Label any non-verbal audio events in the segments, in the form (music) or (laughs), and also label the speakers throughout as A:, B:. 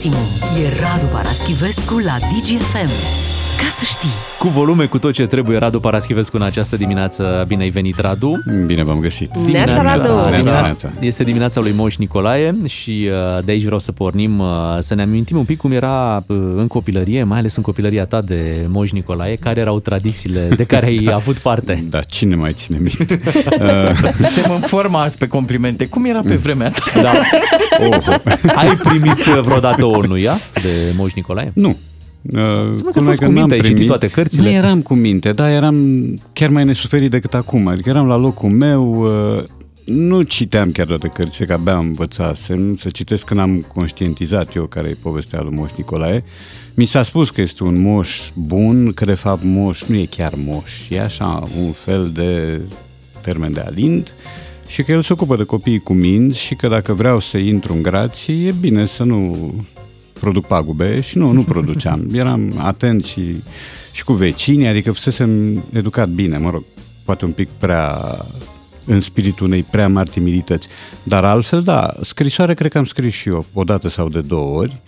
A: maximum. E Radu Paraschivescu la DGFM. Ca să știi.
B: Cu volume, cu tot ce trebuie, Radu Paraschivescu în această dimineață. Bine ai venit, Radu!
C: Bine v-am găsit!
D: Neața, Radu!
C: Neața, neața.
B: Este dimineața lui Moș Nicolae și uh, de aici vreau să pornim, uh, să ne amintim un pic cum era uh, în copilărie, mai ales în copilăria ta de Moș Nicolae, care erau tradițiile de care ai (laughs) avut parte.
C: Da, cine mai ține minte? (laughs)
E: Suntem în forma azi pe complimente. Cum era pe vremea ta?
B: Da. (laughs)
C: Oh,
B: Ai primit vreodată o nuia de Moș Nicolae?
C: nu. Uh,
B: că ai fost cu minte, ai citit toate cărțile.
C: Nu eram cu minte, da, eram chiar mai nesuferit decât acum. Adică eram la locul meu, uh, nu citeam chiar toate cărțile, că abia învățasem să citesc când am conștientizat eu care e povestea lui Moș Nicolae. Mi s-a spus că este un moș bun, că de fapt moș nu e chiar moș, e așa un fel de termen de alind și că el se ocupă de copiii cu minți și că dacă vreau să intru în grație, e bine să nu produc pagube și nu, nu produceam. (laughs) Eram atent și, și cu vecinii, adică fusesem educat bine, mă rog, poate un pic prea în spiritul unei prea mari timidități. Dar altfel, da, scrisoare cred că am scris și eu, o dată sau de două ori.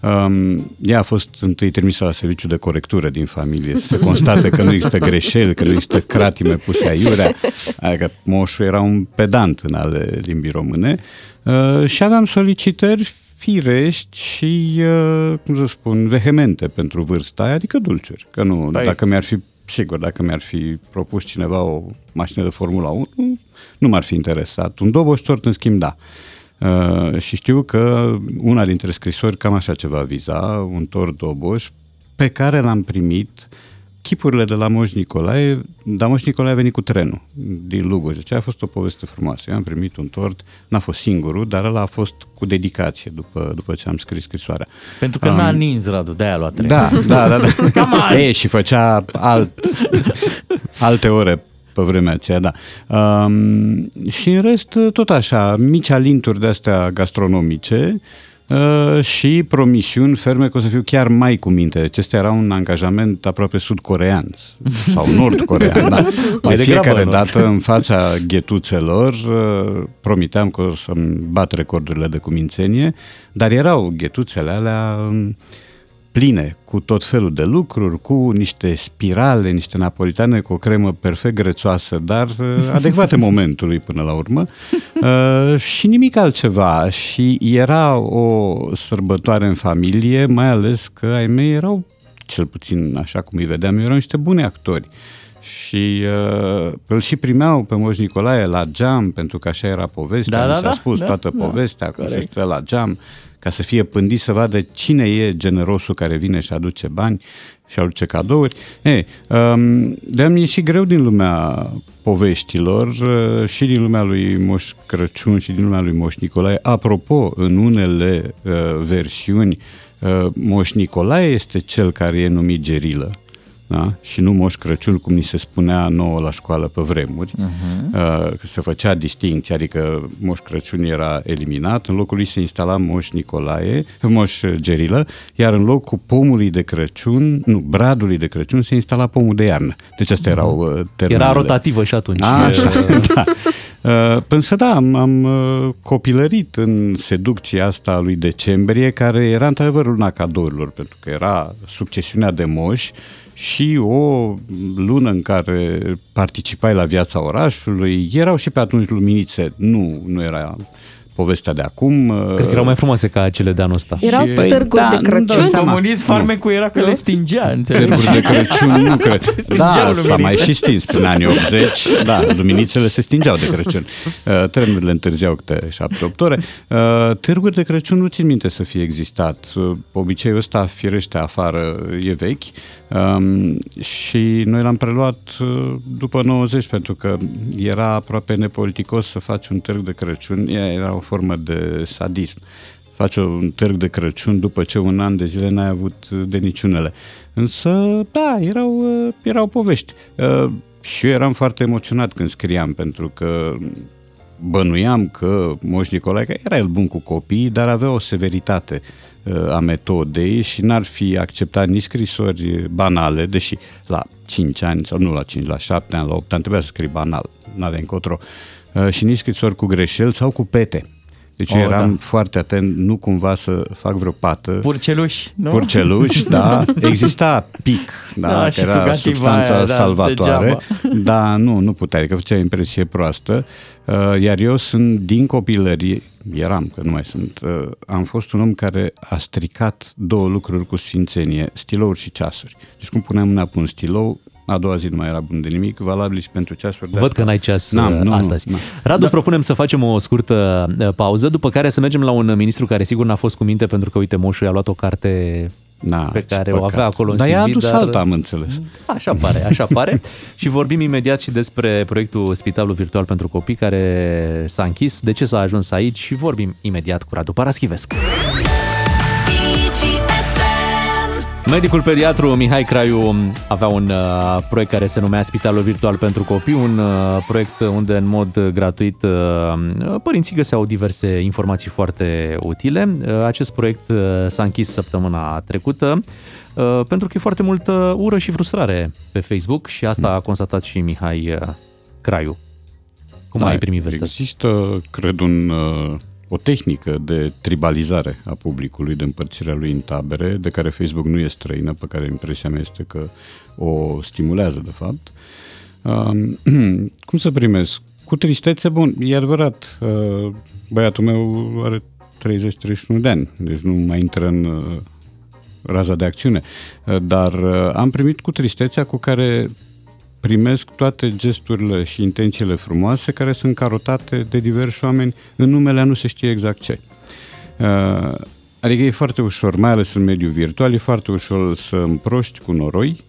C: Um, ea a fost întâi trimisă la serviciu de corectură din familie, să (laughs) constate că nu există greșeli, că nu există cratime puse aiurea, adică moșul era un pedant în ale limbii române uh, și aveam solicitări firești și, uh, cum să spun, vehemente pentru vârsta aia, adică dulciuri. Că nu,
E: Păi-
C: dacă mi-ar fi, sigur, dacă mi-ar fi propus cineva o mașină de Formula 1, nu m-ar fi interesat. Un doboș tort, în schimb, da. Uh, și știu că una dintre scrisori cam așa ceva viza, un tort doboș, pe care l-am primit chipurile de la Moș Nicolae, dar Moș Nicolae a venit cu trenul din Lugoj. Deci a fost o poveste frumoasă. Eu am primit un tort, n-a fost singurul, dar ăla a fost cu dedicație după, după ce am scris scrisoarea.
E: Pentru că
C: Um,
E: n-a nins, Radu, de-aia a luat trei.
C: Da, da, da. da. (laughs) e, și făcea alt, alte ore pe vremea aceea, da. Um, și în rest, tot așa, mici alinturi de-astea gastronomice uh, și promisiuni ferme că o să fiu chiar mai cu minte. Acesta era un angajament aproape sud-corean (laughs) sau nord-corean, da.
B: Mai
C: De
B: degrabă
C: fiecare
B: nord.
C: dată în fața ghetuțelor uh, promiteam că o să-mi bat recordurile de cumințenie, dar erau ghetuțele alea um, pline cu tot felul de lucruri, cu niște spirale, niște napolitane cu o cremă perfect grețoasă, dar uh, (laughs) adecvate momentului până la urmă uh, și nimic altceva. Și era o sărbătoare în familie, mai ales că ai mei erau, cel puțin așa cum îi vedeam, erau niște buni actori. Și uh, îl și primeau pe Moș Nicolae la geam, pentru că așa era povestea,
E: Da,
C: mi
E: da,
C: s-a
E: da,
C: spus
E: da,
C: toată
E: da,
C: povestea, că se
E: corect.
C: stă la geam, ca să fie pândit să vadă cine e generosul care vine și aduce bani și aduce cadouri. E, um, de mi e și greu din lumea poveștilor uh, și din lumea lui Moș Crăciun și din lumea lui Moș Nicolae. Apropo, în unele uh, versiuni, uh, Moș Nicolae este cel care e numit gerilă. Da? Și nu Moș Crăciun, cum ni se spunea nouă la școală pe vremuri, uh-huh. uh, că se făcea distinție, adică Moș Crăciun era eliminat, în locul lui se instala Moș Nicolae, Moș Gerilă, iar în locul pomului de Crăciun, nu, bradului de Crăciun, se instala pomul de iarnă. Deci astea erau uh, termenele.
B: Era rotativă și atunci.
C: A, așa, (laughs) da. Uh, Însă da, am, am uh, copilărit în seducția asta a lui decembrie, care era într-adevăr luna cadourilor, pentru că era succesiunea de moși și o lună în care participai la viața orașului. Erau și pe atunci luminițe, nu, nu era povestea de acum. uh,
B: Cred că erau mai frumoase ca cele de anul ăsta.
D: Erau
C: Și-
D: târguri
C: da,
D: de
C: nu dau
D: Crăciun?
C: seama.
E: Comunist,
C: Nu.
E: farmecul era că le stingea, înțelegi?
C: Târguri de Crăciun, nu cred. (laughs)
E: stingeau
C: Da, s-a mai
E: luminițe.
C: și stins prin anii 80. Da, luminițele se stingeau de Crăciun. Uh, Trenurile întârziau câte 7-8 ore. Uh, Târguri de Crăciun nu țin minte să fie existat. Uh, Obiceiul ăsta, firește, afară e vechi. Um, și noi l-am preluat uh, după 90 pentru că era aproape nepoliticos să faci un târg de Crăciun. Ea Era o formă de sadism faci un târg de Crăciun după ce un an de zile n-ai avut uh, de niciunele. Însă, da, erau, uh, erau povești. Uh, Și eu eram foarte emoționat când scriam, pentru că bănuiam că Moș Nicolae, că era el bun cu copiii, dar avea o severitate uh, a metodei și n-ar fi acceptat nici scrisori banale, deși la 5 ani, sau nu la 5, la 7 ani, la 8 ani trebuia să scrii banal, n-avea încotro, uh, și nici scrisori cu greșeli sau cu pete. Deci
E: Oh,
C: eram
E: da.
C: foarte atent, nu cumva să fac vreo pată.
E: Purceluși, nu?
C: Purceluș, da. (laughs) Exista pic, da,
E: Da,
C: că
E: și
C: era
E: sugativa
C: substanța
E: aia, da,
C: salvatoare.
E: degeaba.
C: Da, nu, nu puteai, că făcea impresie proastă. Uh, Iar eu sunt din copilărie, eram, că nu mai sunt, uh, am fost un om care a stricat două lucruri cu sfințenie, stilouri și ceasuri. Deci cum puneam mâna pe un stilou, a doua zi nu mai era bun de nimic, valabil și pentru ceasuri. de
B: Văd
C: asta-
B: că n-ai ceas
C: N-am,
B: uh,
C: nu,
B: astăzi.
C: nu.
B: Radu, îți propunem să facem o scurtă uh, pauză, după care să mergem la un ministru care sigur n-a fost cu minte pentru că, uite, moșul i-a luat o carte
C: Na,
B: pe
C: ce
B: care o
C: păcat.
B: avea acolo în
C: Dar i-a
B: CV,
C: adus
B: dar-
C: alta, am înțeles.
B: Așa pare, așa pare. (laughs) și vorbim imediat și despre proiectul Spitalul Virtual pentru Copii care s-a închis, de ce s-a ajuns aici și vorbim imediat cu Radu Paraschivescu. Medicul pediatru Mihai Craiu avea un uh, proiect care se numea Spitalul Virtual pentru Copii, un uh, proiect unde în mod gratuit uh, părinții găseau diverse informații foarte utile. Uh, acest proiect uh, s-a închis săptămâna trecută uh, pentru că e foarte multă ură și frustrare pe Facebook și asta a constatat și Mihai uh, Craiu. Cum ai primit vestea asta?
C: Există, cred, un, uh, o tehnică de tribalizare a publicului, de împărțirea lui în tabere, de care Facebook nu e străină, pe care impresia mea este că o stimulează, de fapt. Um, (clears throat) cum să primesc? Cu tristețe, bun, e adevărat, uh, băiatul meu are 30-31 de ani, deci nu mai intră în uh, raza de acțiune, Uh, dar uh, am primit cu tristețea cu care primesc toate gesturile și intențiile frumoase care sunt carotate de diversi oameni în numele a nu se știe exact ce. Uh, Adică e foarte ușor, mai ales în mediul virtual, e foarte ușor să împroști cu noroi,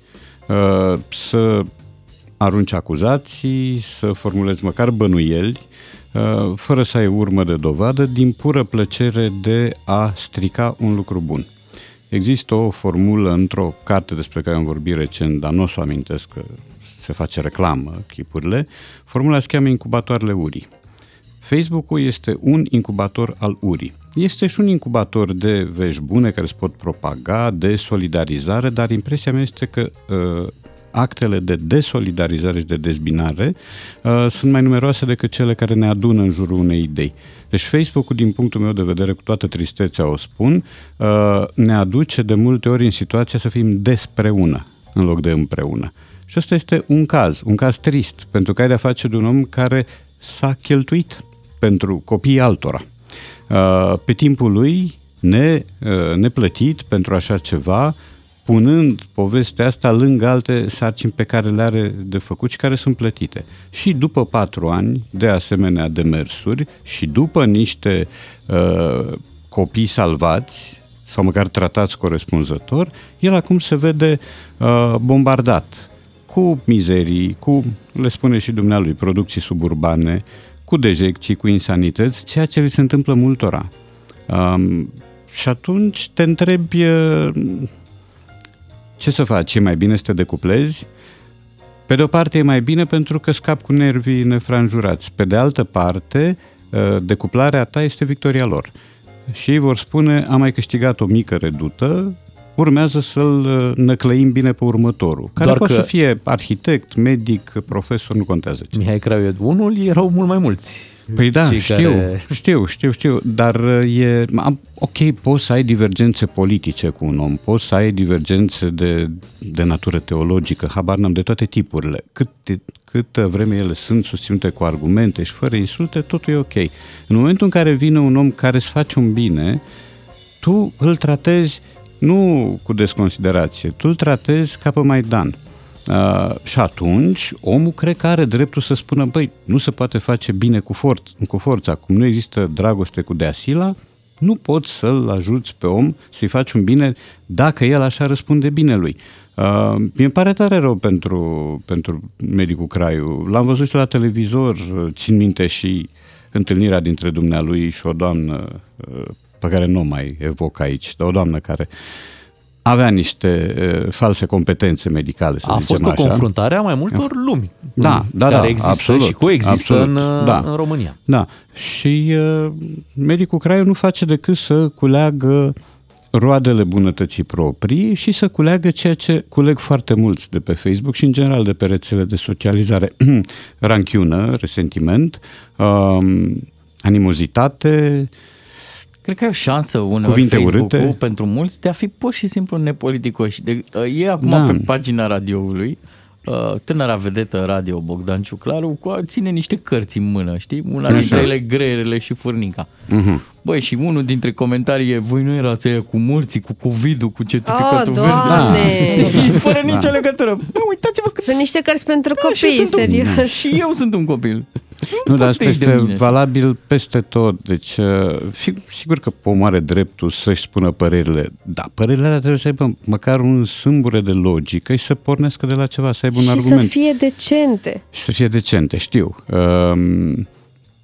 C: uh, să arunci acuzații, să formulezi măcar bănuieli, uh, fără să ai urmă de dovadă, din pură plăcere de a strica un lucru bun. Există o formulă într-o carte despre care am vorbit recent, dar nu o să o amintesc că se face reclamă, chipurile. Formula se cheamă incubatoarele urii. Facebook-ul este un incubator al urii. Este și un incubator de vești bune care se pot propaga, de solidarizare, dar impresia mea este că uh, actele de desolidarizare și de dezbinare uh, sunt mai numeroase decât cele care ne adună în jurul unei idei. Deci Facebook-ul, din punctul meu de vedere, cu toată tristețea o spun, uh, ne aduce de multe ori în situația să fim despreună în loc de împreună. Și ăsta este un caz, un caz trist, pentru că ai de-a face de un om care s-a cheltuit pentru copiii altora. Uh, Pe timpul lui, ne, uh, neplătit pentru așa ceva, punând povestea asta lângă alte sarcini pe care le are de făcut și care sunt plătite. Și după patru ani de asemenea demersuri și după niște uh, copii salvați sau măcar tratați corespunzător, el acum se vede uh, bombardat cu mizerii, cu, le spune și dumnealui, producții suburbane, cu dejecții, cu insanități, ceea ce vi se întâmplă multora. Um, și atunci te întrebi uh, ce să faci? E mai bine să te decuplezi? Pe de o parte e mai bine pentru că scap cu nervii nefranjurați. Pe de altă parte, uh, decuplarea ta este victoria lor. Și ei vor spune, am mai câștigat o mică redută, urmează să-l uh, năclăim bine pe următorul. Care
B: Doar
C: poate
B: că-
C: să fie arhitect, medic, profesor, nu contează ce.
B: Mihai Craiu e unul, erau mult mai mulți.
C: Păi da,
B: Cei
C: știu,
B: care-
C: știu, știu, știu, dar uh, e, am, ok, poți să ai divergențe politice cu un om, poți să ai divergențe de, de natură teologică, habar n-am de toate tipurile. Cât, câtă vreme ele sunt susținute cu argumente și fără insulte, totul e ok. În momentul în care vine un om care îți face un bine, tu îl tratezi nu cu desconsiderație, tu îl tratezi ca pe Maidan. Uh, și atunci omul cred că are dreptul să spună, băi, nu se poate face bine cu, for- cu forța, cum nu există dragoste cu deasila, nu poți să-l ajuți pe om să-i faci un bine dacă el așa răspunde binelui. Uh, mi-e pare tare rău pentru, pentru medicul Craiu. L-am văzut și la televizor, uh, țin minte și întâlnirea dintre dumnealui și o doamnă uh, pe care nu o mai evoc aici, dar o doamnă care avea niște uh, false competențe medicale, să
B: A
C: zicem
B: fost o
C: așa.
B: confruntare a mai multor lumi.
C: Da, da,
B: care
C: da,
B: există
C: absolut,
B: și coexistă
C: absolut,
B: în,
C: da.
B: în România.
C: Da, și uh, medicul Craiu nu face decât să culeagă roadele bunătății proprii și să culeagă ceea ce culeg foarte mulți de pe Facebook și în general de pe rețele de socializare. (clears throat) Ranchiună, resentiment, um, animozitate,
E: Cred că e o șansă uneori
C: Cuvinte
E: Facebook-ul
C: urâte.
E: pentru mulți de a fi pur și simplu nepoliticoși. De, uh, e acum
C: Da.
E: pe pagina radioului uh, tânăra vedetă radio Bogdan Ciuclaru cu, ține niște cărți în mână, știi? Una
C: Așa.
E: dintre ele greierele și furnica.
C: Mhm.
E: Băi, și unul dintre comentarii e voi nu erați aia cu morții, cu COVID-ul, cu certificatul
D: Oh,
E: verde.
D: Doamne!
E: Și (laughs) fără nicio
C: Da.
E: legătură. Bă, uitați-vă că
D: Sunt niște cărți pentru
E: Da, și eu
D: copii,
E: sunt un-
D: serios.
E: Și eu sunt un copil.
C: Nu, dar
E: poți
C: asta
E: să ieși de
C: este
E: mine.
C: valabil peste tot. Deci, uh, fi, sigur că omul are dreptul să-și spună părerile, dar părerile alea trebuie să aibă măcar un sâmbure de logică și să pornească de la ceva, să aibă un
D: și
C: argument.
D: să fie decente.
C: Și să fie decente, știu. Um,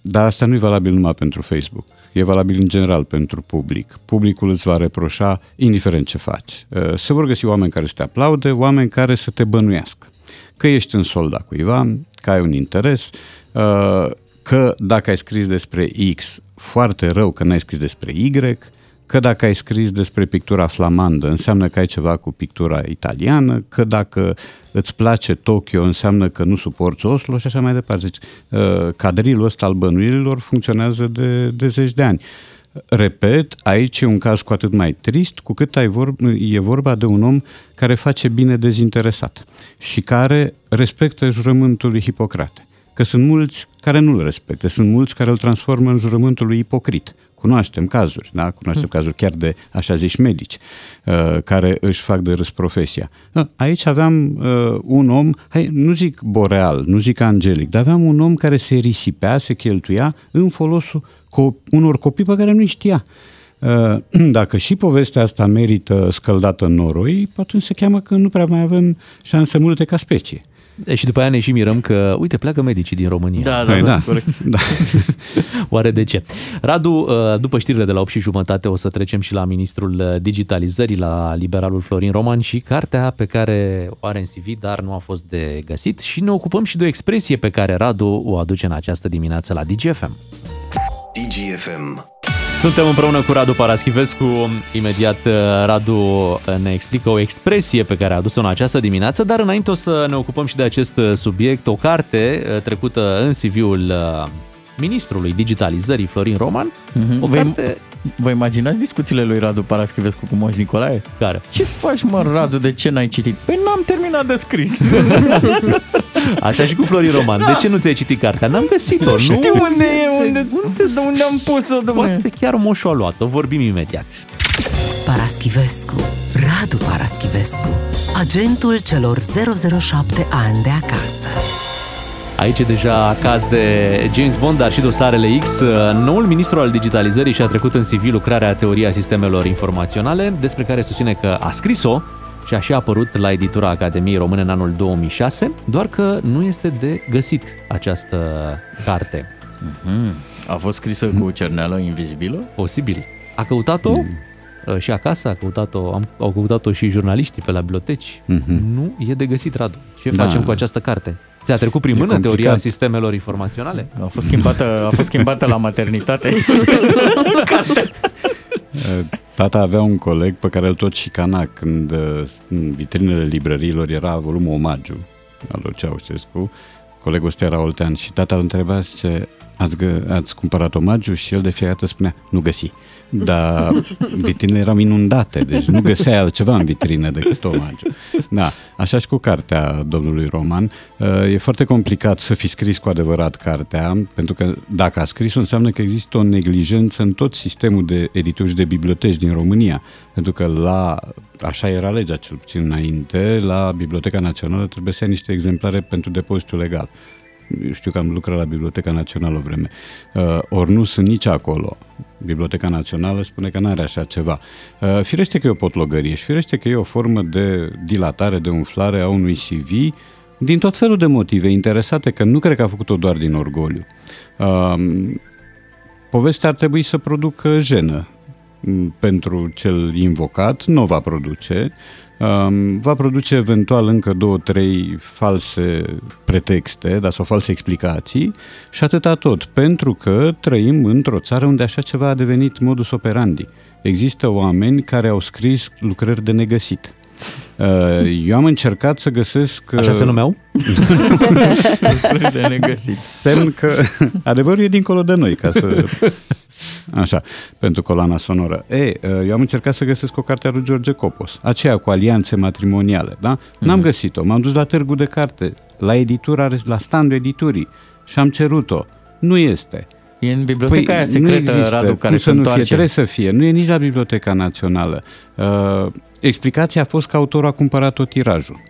C: dar asta nu e valabil numai pentru Facebook. E valabil în general pentru public. Publicul îți va reproșa indiferent ce faci. Uh, Se vor găsi oameni care să te aplaude, oameni care să te bănuiască. Că ești în solda cuiva, că ai un interes, uh, că dacă ai scris despre X, foarte rău că n-ai scris despre Y, că dacă ai scris despre pictura flamandă înseamnă că ai ceva cu pictura italiană, că dacă îți place Tokyo înseamnă că nu suporți Oslo și așa mai departe. Deci, uh, cadrilul ăsta al bănuirilor funcționează de, de zeci de ani. Repet, aici e un caz cu atât mai trist cu cât ai vor, e vorba de un om care face bine dezinteresat și care respectă jurământul lui Hipocrate. Că sunt mulți care nu-l respectă, sunt mulți care îl transformă în jurământul lui ipocrit. Cunoaștem cazuri, da? Cunoaștem cazuri chiar de așa zici medici uh, care își fac de râs profesia. Uh, Aici aveam uh, un om, hai, nu zic boreal, nu zic angelic, dar aveam un om care se risipea, se cheltuia în folosul co- unor copii pe care nu-i știa. Uh, (clears throat) Dacă și povestea asta merită scăldată în noroi, atunci se cheamă că nu prea mai avem șanse multe ca specie.
B: E, Și după aia ne și mirăm că, uite, pleacă medicii din România.
E: Da, da,
C: Păi
E: da,
C: da,
E: corect. (laughs)
C: da. (laughs)
B: Oare de ce? Radu, uh, după știrile de la 8 și jumătate o să trecem și la ministrul uh, digitalizării, la liberalul Florin Roman și cartea pe care o are în CV, dar nu a fost de găsit și ne ocupăm și de o expresie pe care Radu o aduce în această dimineață la DGFM.
F: DGFM.
B: Suntem împreună cu Radu Paraschivescu. Imediat uh, Radu uh, ne explică o expresie pe care a adus-o în această dimineață, dar înainte o să ne ocupăm și de acest uh, subiect, o carte uh, trecută în CV-ul uh, ministrului digitalizării Florin Roman,
E: Mhm.
B: o
E: Vă,
B: carte
E: vă imaginați discuțiile lui Radu Paraschivescu cu Moș Nicolae?
B: care
E: Ce faci, mă, Radu, de ce n-ai citit? Păi n-am terminat de scris. (laughs)
B: Așa și cu Florin Roman. De ce nu ți-ai citit cartea? N-am găsit-o. Nu
E: Știu unde e, unde,
B: unde,
E: de unde am pus-o, domnule.
B: Poate chiar moșul a luat-o. Vorbim imediat.
A: Paraschivescu, Radu Paraschivescu, agentul celor 007 ani de acasă.
B: Aici e deja caz de James Bond, dar și dosarele X. Noul ministru al digitalizării și-a trecut în CV lucrarea teoria sistemelor informaționale, despre care susține că a scris-o și a și apărut la editura Academiei Române în anul 2006, doar că nu este de găsit această carte.
E: Hmm. A fost scrisă cu cerneală invizibilă?
B: Posibil. A căutat-o uh, și acasă, a căutat-o, am, au căutat-o și jurnaliștii pe la biblioteci.
C: Mhm.
B: Nu e de găsit, Radu. Ce
C: Da.
B: facem cu această carte? Ți-a trecut prin
C: E
B: mână
C: complicat.
B: teoria sistemelor informaționale?
E: A fost schimbată, a fost schimbată la maternitate. (laughs)
C: Tata avea un coleg pe care îl tot șicana când uh, în vitrinele librăriilor era volumul Omagiu al lui Ceaușescu. Colegul ăsta era oltean și tata îl întreba, zice, ați, gă, ați cumpărat Omagiu? Și el de fiecare dată spunea, nu găsi. Dar (laughs) vitrinele erau inundate, deci nu găseai altceva în vitrină decât Omagiu. Da, așa și cu cartea domnului Roman. Uh, E foarte complicat să fi scris cu adevărat cartea, pentru că dacă a scris înseamnă că există o neglijență în tot sistemul de edituri și de biblioteci din România. Pentru că la, așa era legea cel puțin înainte, la Biblioteca Națională trebuie să ai niște exemplare pentru depozitul legal. Eu știu că am lucrat la Biblioteca Națională o vreme. Uh, ori nu sunt nici acolo. Biblioteca Națională spune că nu are așa ceva. Uh, firește că e o potlogărie și firește că e o formă de dilatare, de umflare a unui CV din tot felul de motive interesate, că nu cred că a făcut-o doar din orgoliu. Uh, povestea ar trebui să producă jenă m, pentru cel invocat, nu o va produce, um, va produce eventual încă două, trei false pretexte da, sau false explicații și atâta tot, pentru că trăim într-o țară unde așa ceva a devenit modus operandi. Există oameni care au scris lucrări de negăsit. Uh, Eu am încercat să găsesc...
B: Așa
C: uh,
B: se numeau? (laughs)
E: de negăsit.
C: semn că (laughs) adevărul e dincolo de noi, ca să... Așa, pentru coloana sonoră. E, eu am încercat să găsesc o carte a lui George Copos, aceea cu alianțe matrimoniale, da? N-am găsit-o, m-am dus la târgul de carte, la editura, la standul editurii și am cerut-o. Nu este.
E: E în biblioteca aia secretă, Radu, care
C: Păi, Cum
E: se
C: să nu fie?
E: întoarce.
C: Trebuie să fie. Nu e nici la Biblioteca Națională. Uh, explicația a fost că autorul a cumpărat tot tirajul.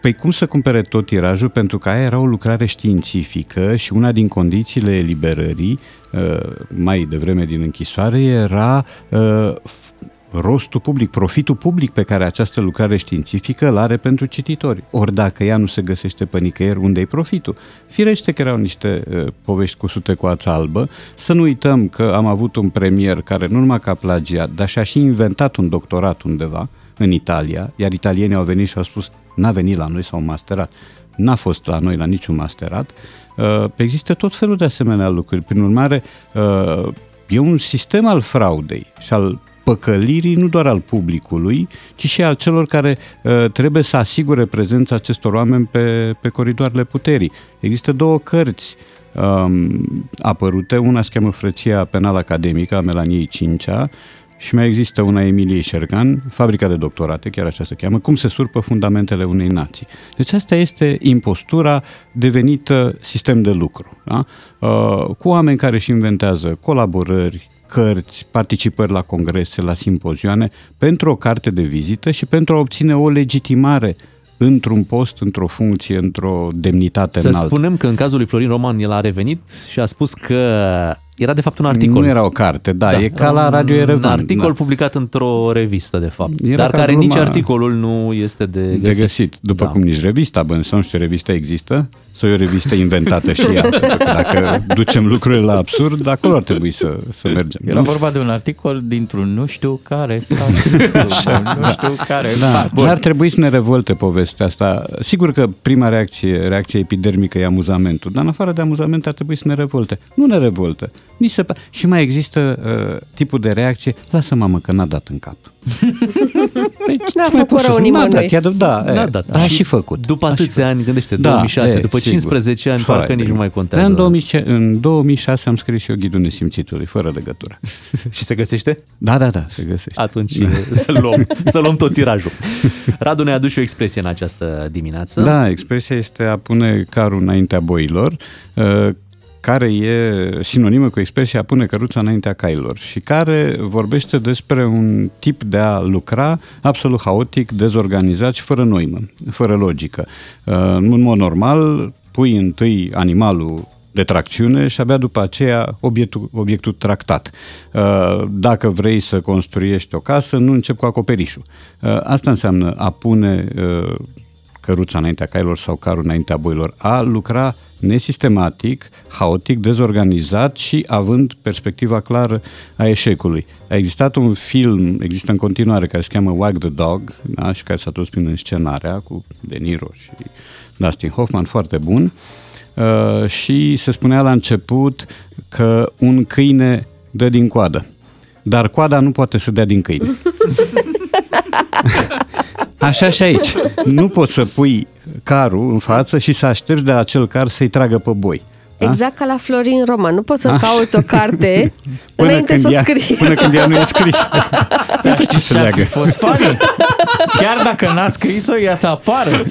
C: Păi cum să cumpere tot tirajul? Pentru că aia era o lucrare științifică și una din condițiile eliberării, uh, mai devreme din închisoare, era uh, f- rostul public, profitul public pe care această lucrare științifică îl are pentru cititori. Ori dacă ea nu se găsește pe nicăieri, unde-i profitul? Firește că erau niște uh, povești cusute cu ața albă. Să nu uităm că am avut un premier care nu numai că a plagiat, dar și-a și inventat un doctorat undeva, în Italia, iar italienii au venit și au spus n-a venit la noi sau masterat. N-a fost la noi la niciun masterat. Uh, există tot felul de asemenea lucruri. Prin urmare, uh, e un sistem al fraudei și al păcălirii nu doar al publicului, ci și al celor care uh, trebuie să asigure prezența acestor oameni pe, pe coridoarele puterii. Există două cărți um, apărute, una se cheamă Frăția Penală Academică a Melaniei Cincea și mai există una Emiliei Șergan, Fabrica de Doctorate, chiar așa se cheamă, cum se surpă fundamentele unei nații. Deci asta este impostura devenită sistem de lucru. Da? Uh, cu oameni care își inventează colaborări, cărți, participări la congrese, la simpozioane, pentru o carte de vizită și pentru a obține o legitimare într-un post, într-o funcție, într-o demnitate
B: Să
C: înaltă.
B: spunem că în cazul lui Florin Roman el a revenit și a spus că era de fapt un articol.
C: Nu era o carte, da, da. e ca la Radio Erevan.
B: Un articol
C: da.
B: publicat într-o revistă, de fapt.
C: Era
B: dar
C: ca
B: care
C: urma-
B: nici articolul nu este de găsit.
C: de găsit. După
B: Da.
C: cum nici revista, bă, să nu știu, revista există? Sau e o revistă inventată și ea? (laughs) Pentru că dacă ducem lucrurile la absurd, acolo ar trebui să, să mergem.
E: Era vorba de un articol dintr-un nu știu care sat, (laughs) nu știu care
C: Da,
E: sat.
C: Bun. ar trebui să ne revolte povestea asta. Sigur că prima reacție, reacția epidermică e amuzamentul, dar în afară de amuzament ar trebui să ne revolte. Nu ne revoltă. Nici se... pa- Și mai există uh, tipul de reacție, lasă mamă că n-a dat în cap. (laughs) Păi,
D: N-a
C: ce mai
D: făcut
C: poți să
D: rău
C: spui? N-a
D: nimănui.
C: dat, chiar, da,
B: Da,
C: e,
B: da,
C: da, a și făcut.
B: După
C: A și
B: atâția
C: făcut.
B: ani, gândește,
C: Da,
B: 2006,
C: e,
B: după
C: sigur.
B: 15 ani, parcă
C: Foarte
B: nici nu
C: bine.
B: mai contează.
C: În, 2000, în 2006 am scris și eu Ghidul Nesimțitului, fără legătură. (laughs)
B: Și se găsește?
C: Da, da, da, se găsește.
B: Atunci să luăm, să luăm tot tirajul. Radu ne-a adus și o expresie în această dimineață.
C: Da, expresia este a pune carul înaintea boilor, uh, care e sinonimă cu expresia a pune căruța înaintea cailor și care vorbește despre un tip de a lucra absolut haotic, dezorganizat și fără noimă, fără logică. Uh, În mod normal, pui întâi animalul de tracțiune și abia după aceea obiectul, obiectul tractat. Uh, Dacă vrei să construiești o casă, nu încep cu acoperișul. Uh, Asta înseamnă a pune uh, căruța înaintea cailor sau carul înaintea boilor, a lucra nesistematic, haotic, dezorganizat și având perspectiva clară a eșecului. A existat un film, există în continuare, care se cheamă Wag the Dog, da, și care s-a dus prin scenarea cu De Niro și Dustin Hoffman, foarte bun. Uh, și se spunea la început că un câine dă din coadă, dar coada nu poate să dea din câine. (laughs) Așa și aici. Nu poți să pui carul în față și să aștepți de acel car să-i tragă pe boi. Da?
D: Exact ca la Florin Roman. Nu poți să
C: Așa.
D: cauți o carte (laughs) înainte să o
C: ea,
D: scrii.
C: până când ea nu e scris. Uite (laughs) ce se
E: Și-ar
C: leagă.
E: fi fost funny. Chiar dacă n-a scris-o, ea să apară.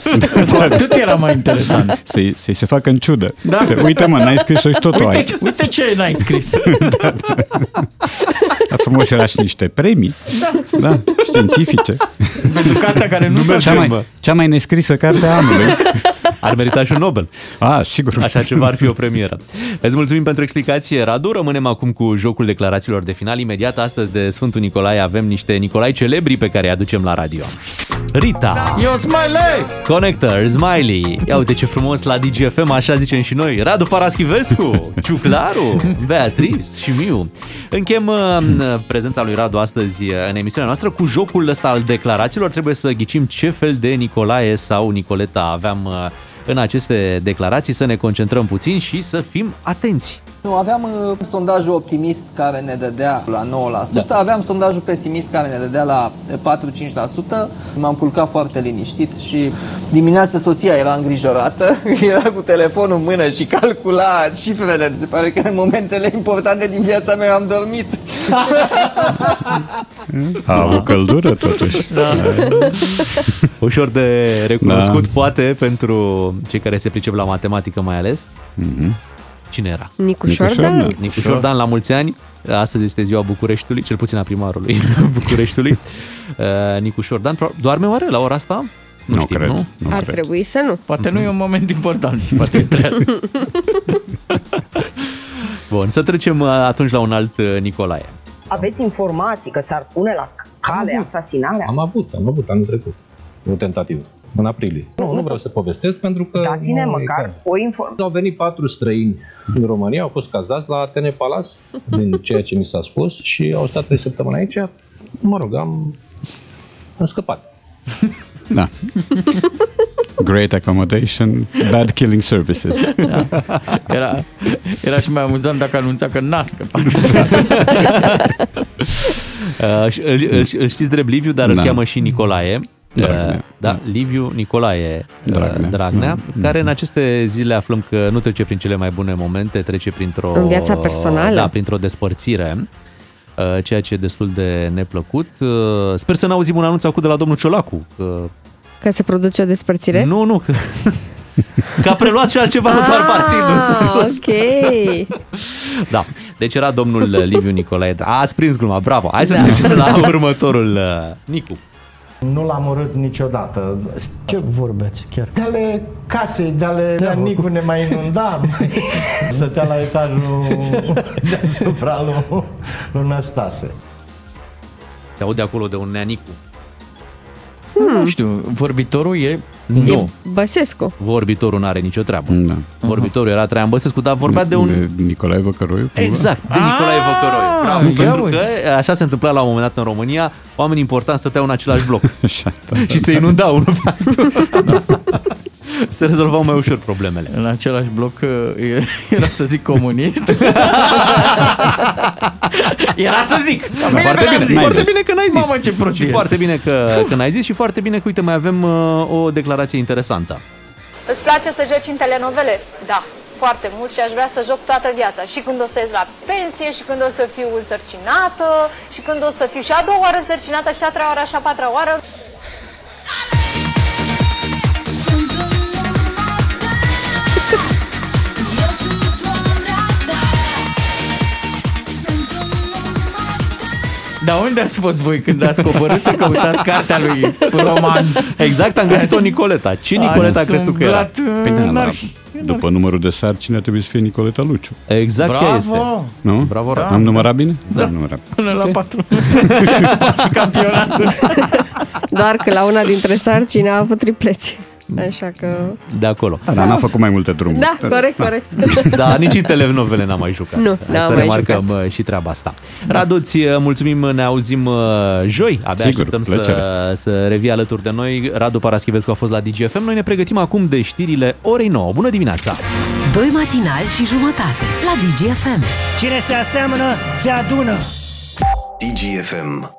E: Cu atât era mai interesant.
C: Să-i, să-i se facă în ciudă.
E: Da.
C: Uite, Uite mă, n-ai scris-o și totul aici.
E: Uite, uite ce n-ai scris. (laughs)
C: Dar frumos era și niște premii. Da. da științifice.
E: Pentru cartea care nu s-a
C: Cea mai,
E: scris.
C: cea mai nescrisă carte a anului.
B: Ar merita și un Nobel.
C: A, sigur.
B: Așa ceva ar fi o premieră. Îți mulțumim pentru explicație, Radu. Rămânem acum cu jocul declarațiilor de final. Imediat astăzi de Sfântul Nicolae avem niște Nicolai celebri pe care îi aducem la radio. Rita,
E: Eu smiley!
B: Connector, Smiley. Ia uite ce frumos la DGFM, așa zicem și noi. Radu Paraschivescu, (laughs) Ciuclaru, Beatrice și Miu. Închem uh, prezența lui Radu astăzi uh, în emisiunea noastră cu jocul ăsta al declarațiilor. Trebuie să ghicim ce fel de Nicolae sau Nicoleta aveam uh, în aceste declarații, să ne concentrăm puțin și să fim atenți.
G: Nu, aveam uh, sondajul optimist care ne dădea la 9%, da. aveam sondajul pesimist care ne dădea la 4-5%. M-am culcat foarte liniștit și dimineața soția era îngrijorată, (laughs) era cu telefonul în mână și calcula cifrele. Se pare că în momentele importante din viața mea am dormit. (laughs)
C: A avut căldură totuși. Da. (laughs)
B: Ușor de recunoscut, da. poate, pentru cei care se pricep la matematică mai ales. Mm-hmm. Cine era?
D: Nicu Șordan.
B: Nicu Șordan, la mulți ani. Astăzi este ziua Bucureștiului, cel puțin a primarului (laughs) Bucureștiului. Uh, Nicu Șordan. Doarme oare la ora asta?
C: Nu, nu știm, cred, nu?
D: nu Ar
C: cred.
D: trebui să nu.
E: Poate nu e un moment important, (laughs) poate e
B: Bun, să trecem uh, atunci la un alt uh, Nicolae.
H: Aveți informații că s-ar pune la cale am asasinarea?
I: Am avut, am avut anul trecut. O tentativă în aprilie. Nu, nu vreau să povestesc pentru că...
H: Dați-ne măcar o informație.
I: Au venit patru străini în România, au fost cazați la Atene Palace, din ceea ce mi s-a spus, și au stat trei săptămâni aici. Mă rog, am, am scăpat.
C: Da. Great accommodation, bad killing services. Da.
E: Era, era și mai amuzant dacă anunța că n-a scăpat. (laughs)
B: uh, îl, îl, îl știți drept Liviu, dar da. îl cheamă și Nicolae. Dragnea. Da, Liviu Nicolae uh, Dragnea, Dragnea mm. care în aceste zile aflăm că nu trece prin cele mai bune momente, trece printr-o...
D: În viața personală.
B: Da, printr-o despărțire uh, ceea ce e destul de neplăcut. Uh, sper să n-auzim un anunț acum de la domnul Ciolacu. Că,
D: că se produce o despărțire?
B: Nu, nu, că, (laughs) că a preluat și altceva, nu doar ah, partidul.
D: ok. (laughs)
B: Da, deci era domnul Liviu Nicolae. Ați prins gluma, bravo. Hai să da. trecem la (laughs) următorul Nicu.
J: Nu l-am urât niciodată.
E: Ce vorbeți chiar?
J: De ale casei, de ale da. Nicu ne mai inunda. (laughs) Stătea la etajul deasupra lui, lui Năstase.
B: Se aude acolo de un neanicu.
E: Hmm. Nu știu, vorbitorul e...
D: Nu. E Băsescu.
B: Vorbitorul nu are nicio treabă. Da. Vorbitorul era Traian Băsescu, dar vorbea de un...
C: De Nicolae Văcăroiu?
B: Exact, de Nicolae Văcăroiu. Ah, Bravo, pentru că așa se întâmpla la un moment dat în România, oamenii importanți stăteau în același bloc. (laughs) Așa, da, și se inundau unul pe altul. (laughs) se rezolvau mai ușor problemele.
E: În același bloc era să zic comunist. (laughs) (laughs)
B: era să zic.
E: Bine foarte bine,
B: zis. foarte bine că n-ai zis.
E: Mamă, ce
B: și foarte bine că, că n-ai zis și foarte bine că, uite, mai avem uh, o declarație interesantă.
K: Îți place să joci în telenovele? Da, foarte mult și aș vrea să joc toată viața. Și când o să ies la pensie, și când o să fiu însărcinată, și când o să fiu și a doua oară însărcinată, și a treia oară, și a patra oară.
E: Dar unde ați fost voi când ați coborât să căutați cartea lui Roman?
B: Exact, am găsit-o Nicoleta. Ce Nicoleta crezi tu că era?
C: Păi, da, după numărul de sarcini trebuie să fie Nicoleta Luciu.
B: Exact Bravo! este.
C: Nu?
B: Bravo, da.
C: Am numărat bine?
B: Da.
C: da numărat.
E: Până la patru. (laughs) și campionatul.
D: Doar că la una dintre sarcini a avut tripleți. Așa că...
B: De acolo.
C: Da, dar n-a făcut mai multe drumuri.
D: Da, corect, corect. (laughs)
B: Da, nici în telenovele n-am mai jucat.
D: Nu, n-am
B: Să
D: mai
B: remarcăm
D: jucat.
B: uh, și treaba asta. Radu, ți mulțumim, ne auzim uh, joi. Abia
C: Sigur,
B: așteptăm
C: plăcere.
B: să, să revii alături de noi. Radu Paraschivescu a fost la DGFM. Noi ne pregătim acum de știrile orei 9. Bună dimineața!
A: Doi matinali și jumătate la DGFM.
L: Cine se aseamănă, se adună.
F: DGFM.